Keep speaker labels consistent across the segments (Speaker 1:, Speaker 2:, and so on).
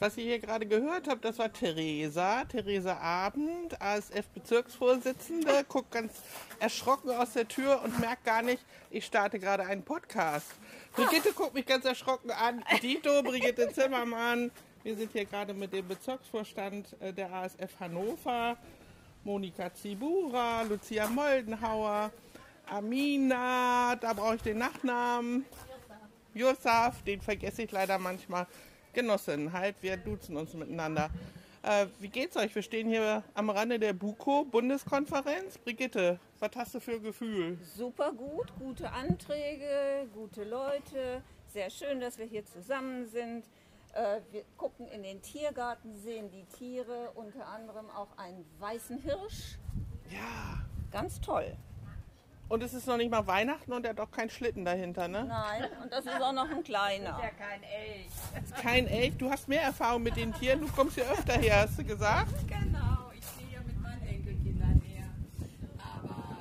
Speaker 1: Was ihr hier gerade gehört habt, das war Theresa. Theresa Abend, ASF-Bezirksvorsitzende, guckt ganz erschrocken aus der Tür und merkt gar nicht, ich starte gerade einen Podcast. Brigitte guckt mich ganz erschrocken an. Dito, Brigitte Zimmermann. Wir sind hier gerade mit dem Bezirksvorstand äh, der ASF Hannover. Monika Zibura, Lucia Moldenhauer, Amina, da brauche ich den Nachnamen. Josaf, den vergesse ich leider manchmal. Genossin, halt, wir duzen uns miteinander. Äh, wie geht's euch? Wir stehen hier am Rande der BUKO Bundeskonferenz. Brigitte, was hast du für ein Gefühl?
Speaker 2: Super gut, gute Anträge, gute Leute. Sehr schön, dass wir hier zusammen sind. Äh, wir gucken in den Tiergarten, sehen die Tiere, unter anderem auch einen weißen Hirsch.
Speaker 1: Ja.
Speaker 2: Ganz toll.
Speaker 1: Und es ist noch nicht mal Weihnachten und er hat auch keinen Schlitten dahinter, ne?
Speaker 2: Nein, und das ist auch noch ein kleiner.
Speaker 3: Ja, kein Elch.
Speaker 1: Kein Elch. Du hast mehr Erfahrung mit den Tieren. Du kommst hier öfter her, hast du gesagt?
Speaker 3: Genau, ich gehe ja mit meinen Enkelkindern her. Aber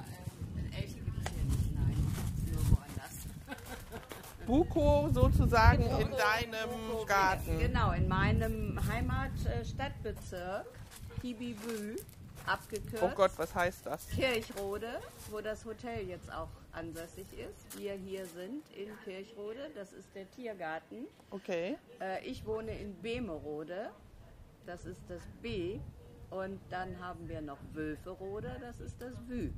Speaker 3: ähm, Elche gibt es hier nicht, nein. Nur woanders.
Speaker 1: Buko sozusagen in deinem Garten.
Speaker 3: Genau, in meinem Heimatstadtbezirk, Kibibü, abgekürzt.
Speaker 1: Oh Gott, was heißt das?
Speaker 3: Kirchrode, wo das Hotel jetzt auch ansässig ist. Wir hier sind in Kirchrode, das ist der Tiergarten.
Speaker 1: Okay.
Speaker 3: Äh, ich wohne in Bemerode, das ist das B. Und dann haben wir noch Wölferode, das ist das Wü.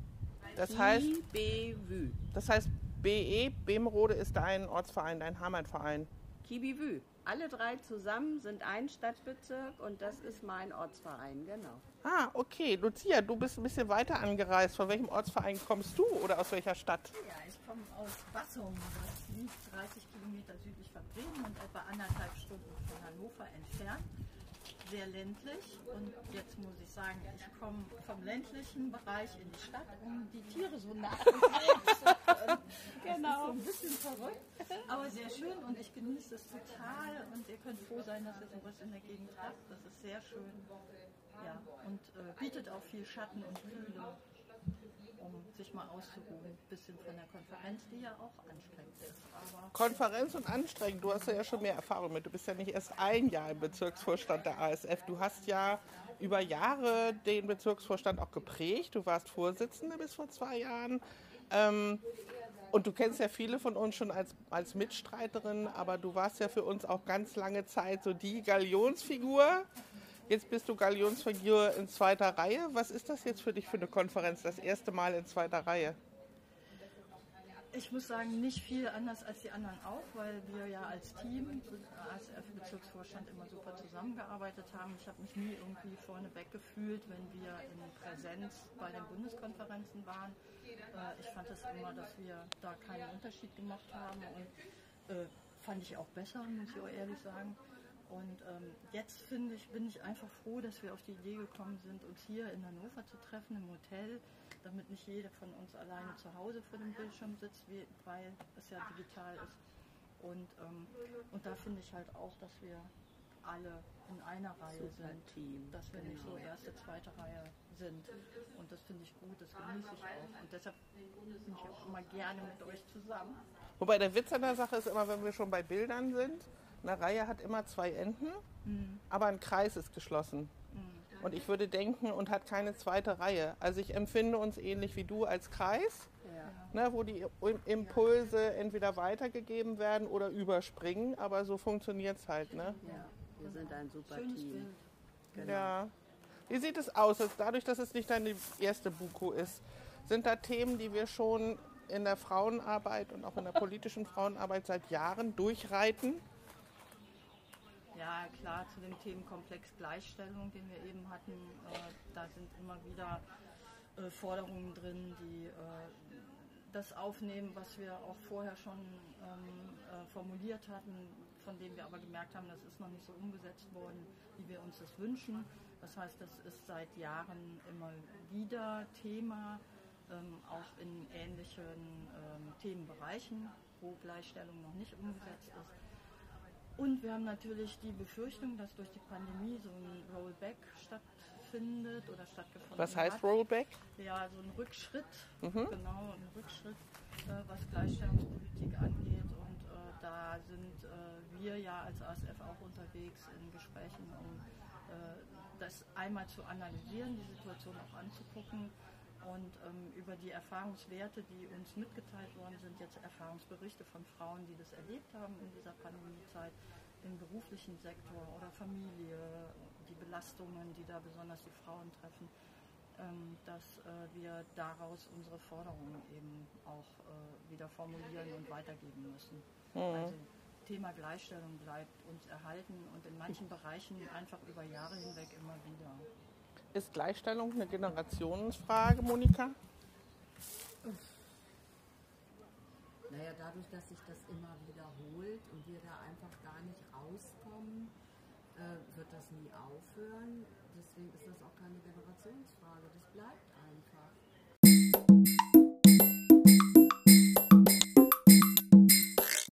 Speaker 1: Das heißt,
Speaker 3: Kibewü.
Speaker 1: das heißt BE, Bemerode ist dein Ortsverein, dein Heimatverein.
Speaker 3: Kibivü. Alle drei zusammen sind ein Stadtbezirk und das ist mein Ortsverein, genau.
Speaker 1: Ah, okay. Lucia, du bist ein bisschen weiter angereist. Von welchem Ortsverein kommst du oder aus welcher Stadt?
Speaker 4: Ja, ich komme aus Bassum. Das liegt 30 Kilometer südlich von Bremen und etwa anderthalb Stunden von Hannover entfernt. Sehr ländlich. Und jetzt muss ich sagen, ich komme vom ländlichen Bereich in die Stadt, um die Tiere so nah zu. Genau. Das ist so ein bisschen verrückt, aber sehr schön und ich genieße es total. Und ihr könnt froh sein, dass ihr sowas in der Gegend habt. Das ist sehr schön. Ja, und äh, bietet auch viel Schatten und Kühle, um sich mal auszuruhen. Ein bisschen von der Konferenz, die ja auch anstrengend ist.
Speaker 1: Konferenz und anstrengend. Du hast ja schon mehr Erfahrung mit. Du bist ja nicht erst ein Jahr im Bezirksvorstand der ASF. Du hast ja über Jahre den Bezirksvorstand auch geprägt. Du warst Vorsitzende bis vor zwei Jahren. Ähm, und du kennst ja viele von uns schon als, als Mitstreiterin, aber du warst ja für uns auch ganz lange Zeit so die Galionsfigur. Jetzt bist du Galionsfigur in zweiter Reihe. Was ist das jetzt für dich für eine Konferenz? Das erste Mal in zweiter Reihe.
Speaker 4: Ich muss sagen, nicht viel anders als die anderen auch, weil wir ja als Team, ASF-Bezirksvorstand, immer super zusammengearbeitet haben. Ich habe mich nie irgendwie vorneweg gefühlt, wenn wir in Präsenz bei den Bundeskonferenzen waren. Äh, ich fand es das immer, dass wir da keinen Unterschied gemacht haben und äh, fand ich auch besser, muss ich auch ehrlich sagen. Und ähm, jetzt finde ich, bin ich einfach froh, dass wir auf die Idee gekommen sind, uns hier in Hannover zu treffen, im Hotel, damit nicht jeder von uns alleine zu Hause vor dem Bildschirm sitzt, weil es ja digital ist. Und, ähm, und da finde ich halt auch, dass wir alle in einer Reihe
Speaker 3: Super
Speaker 4: sind,
Speaker 3: Team,
Speaker 4: dass wir nicht so
Speaker 3: genau.
Speaker 4: erste, zweite Reihe sind. Und das finde ich gut, das genieße ich auch. Und deshalb bin ich auch immer gerne mit euch zusammen.
Speaker 1: Wobei der Witz an der Sache ist immer, wenn wir schon bei Bildern sind, eine Reihe hat immer zwei Enden, aber ein Kreis ist geschlossen. Und ich würde denken, und hat keine zweite Reihe. Also ich empfinde uns ähnlich wie du als Kreis,
Speaker 3: Ja.
Speaker 1: ne, wo die Im- Impulse entweder weitergegeben werden oder überspringen, aber so funktioniert es halt. Ne?
Speaker 3: ja, wir sind ein super
Speaker 4: Schönes
Speaker 3: Team. Genau.
Speaker 1: Ja. Wie sieht es aus, jetzt dadurch, dass es nicht deine erste Buko ist? Sind da Themen, die wir schon in der Frauenarbeit und auch in der politischen Frauenarbeit seit Jahren durchreiten?
Speaker 4: Ja, klar, zu dem Themenkomplex Gleichstellung, den wir eben hatten, äh, da sind immer wieder äh, Forderungen drin, die äh, das aufnehmen, was wir auch vorher schon ähm, äh, formuliert hatten, von dem wir aber gemerkt haben, das ist noch nicht so umgesetzt worden, wie wir uns das wünschen. Das heißt, das ist seit Jahren immer wieder Thema, ähm, auch in ähnlichen ähm, Themenbereichen, wo Gleichstellung noch nicht umgesetzt ist. Und wir haben natürlich die Befürchtung, dass durch die Pandemie so ein Rollback stattfindet oder stattgefunden
Speaker 1: Was heißt
Speaker 4: hat.
Speaker 1: Rollback?
Speaker 4: Ja, so ein Rückschritt,
Speaker 1: Mhm.
Speaker 4: genau, ein Rückschritt, äh, was Gleichstellungspolitik angeht. Und äh, da sind äh, wir ja als ASF auch unterwegs in Gesprächen, um äh, das einmal zu analysieren, die Situation auch anzugucken und ähm, über die Erfahrungswerte, die uns mitgeteilt worden sind, jetzt Erfahrungsberichte von Frauen, die das erlebt haben in dieser Pandemiezeit, im beruflichen Sektor oder Familie, die Belastungen, die da besonders die Frauen treffen, ähm, dass äh, wir daraus unsere Forderungen eben auch äh, wieder formulieren und weitergeben müssen. Mhm. Also Thema Gleichstellung bleibt uns erhalten und in manchen Bereichen einfach über Jahre hinweg immer wieder.
Speaker 1: Ist Gleichstellung eine Generationsfrage, Monika?
Speaker 3: Naja, dadurch, dass sich das immer wiederholt und wir da einfach gar nicht rauskommen, äh, wird das nie aufhören. Deswegen ist das auch keine Generationsfrage. Das bleibt einfach.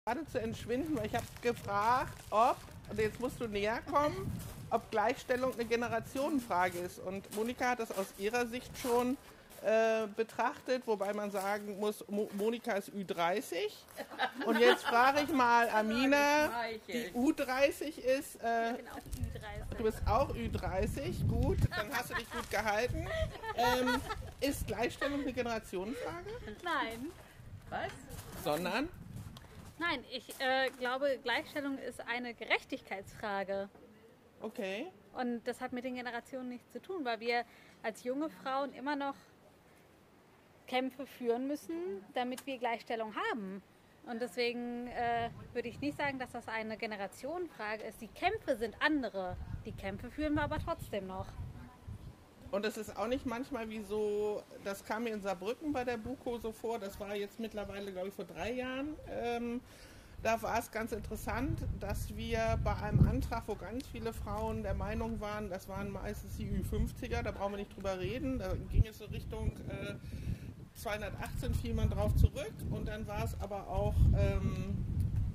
Speaker 1: Gerade zu entschwinden, weil ich habe gefragt, ob, und jetzt musst du näher kommen, ob Gleichstellung eine Generationenfrage ist. Und Monika hat das aus ihrer Sicht schon äh, betrachtet, wobei man sagen muss, Mo Monika ist Ü30. Und jetzt frage ich mal Amina, die U30 ist. Äh, du bist auch Ü30, gut, dann hast du dich gut gehalten. Ähm, ist Gleichstellung eine Generationenfrage?
Speaker 5: Nein.
Speaker 1: Was? Sondern?
Speaker 5: Nein, ich äh, glaube, Gleichstellung ist eine Gerechtigkeitsfrage.
Speaker 1: Okay.
Speaker 5: Und das hat mit den Generationen nichts zu tun, weil wir als junge Frauen immer noch Kämpfe führen müssen, damit wir Gleichstellung haben. Und deswegen äh, würde ich nicht sagen, dass das eine Generationenfrage ist. Die Kämpfe sind andere. Die Kämpfe führen wir aber trotzdem noch.
Speaker 1: Und es ist auch nicht manchmal wie so, das kam mir in Saarbrücken bei der BUKO so vor, das war jetzt mittlerweile, glaube ich, vor drei Jahren. Ähm, da war es ganz interessant, dass wir bei einem Antrag, wo ganz viele Frauen der Meinung waren, das waren meistens die Ü50er, da brauchen wir nicht drüber reden, da ging es so Richtung äh, 218 fiel man drauf zurück und dann war es aber auch, ähm,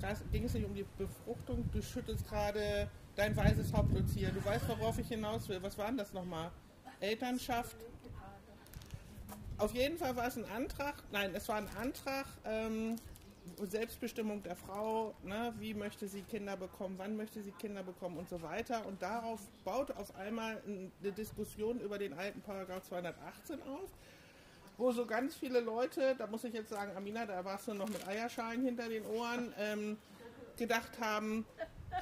Speaker 1: da ging es nicht um die Befruchtung, du schüttelst gerade dein weißes Hauptblut hier, du weißt, worauf ich hinaus will. Was war denn das nochmal? Elternschaft? Auf jeden Fall war es ein Antrag, nein, es war ein Antrag, ähm, Selbstbestimmung der Frau, ne, wie möchte sie Kinder bekommen, wann möchte sie Kinder bekommen und so weiter. Und darauf baut auf einmal eine Diskussion über den alten Paragraph 218 auf, wo so ganz viele Leute, da muss ich jetzt sagen, Amina, da warst du noch mit Eierschalen hinter den Ohren, ähm, gedacht haben,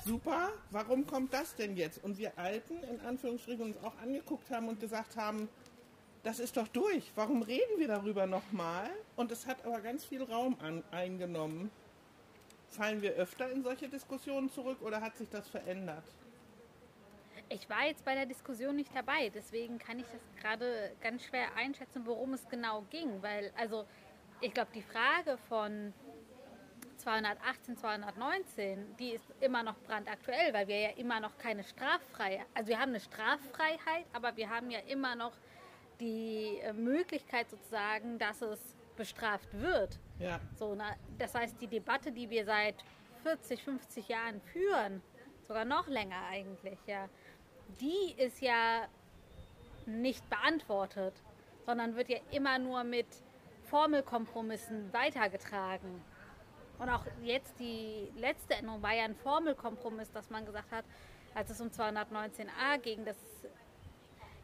Speaker 1: super, warum kommt das denn jetzt? Und wir Alten in Anführungsstrichen uns auch angeguckt haben und gesagt haben, das ist doch durch. Warum reden wir darüber nochmal? Und es hat aber ganz viel Raum an, eingenommen. Fallen wir öfter in solche Diskussionen zurück oder hat sich das verändert?
Speaker 5: Ich war jetzt bei der Diskussion nicht dabei, deswegen kann ich das gerade ganz schwer einschätzen, worum es genau ging. Weil, also, ich glaube, die Frage von 218, 219, die ist immer noch brandaktuell, weil wir ja immer noch keine Straffreiheit, also wir haben eine Straffreiheit, aber wir haben ja immer noch die äh, Möglichkeit sozusagen, dass es bestraft wird.
Speaker 1: Ja.
Speaker 5: So, na, das heißt, die Debatte, die wir seit 40, 50 Jahren führen, sogar noch länger eigentlich, ja, die ist ja nicht beantwortet, sondern wird ja immer nur mit Formelkompromissen weitergetragen. Und auch jetzt die letzte Änderung war ja ein Formelkompromiss, dass man gesagt hat, als es um 219a ging, dass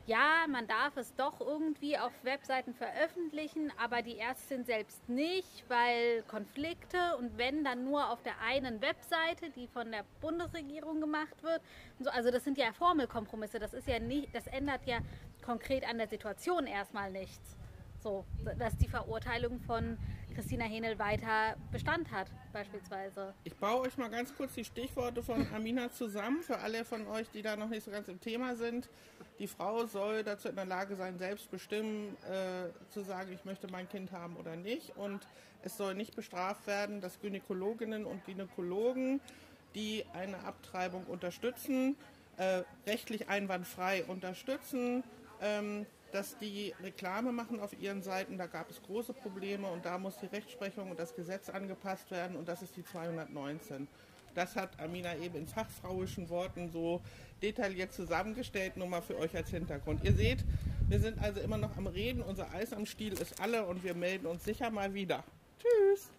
Speaker 5: ja, man darf es doch irgendwie auf Webseiten veröffentlichen, aber die Ärztin selbst nicht, weil Konflikte und wenn dann nur auf der einen Webseite, die von der Bundesregierung gemacht wird. So, also das sind ja Formelkompromisse, das ist ja nicht, das ändert ja konkret an der Situation erstmal nichts. So, dass die Verurteilung von Christina Henel weiter Bestand hat, beispielsweise.
Speaker 1: Ich baue euch mal ganz kurz die Stichworte von Amina zusammen, für alle von euch, die da noch nicht so ganz im Thema sind. Die Frau soll dazu in der Lage sein, selbst bestimmen, äh, zu sagen, ich möchte mein Kind haben oder nicht. Und es soll nicht bestraft werden, dass Gynäkologinnen und Gynäkologen, die eine Abtreibung unterstützen, äh, rechtlich einwandfrei unterstützen, ähm, dass die Reklame machen auf ihren Seiten. Da gab es große Probleme und da muss die Rechtsprechung und das Gesetz angepasst werden und das ist die 219. Das hat Amina eben in fachfrauischen Worten so detailliert zusammengestellt, nur mal für euch als Hintergrund. Ihr seht, wir sind also immer noch am Reden, unser Eis am Stiel ist alle und wir melden uns sicher mal wieder. Tschüss!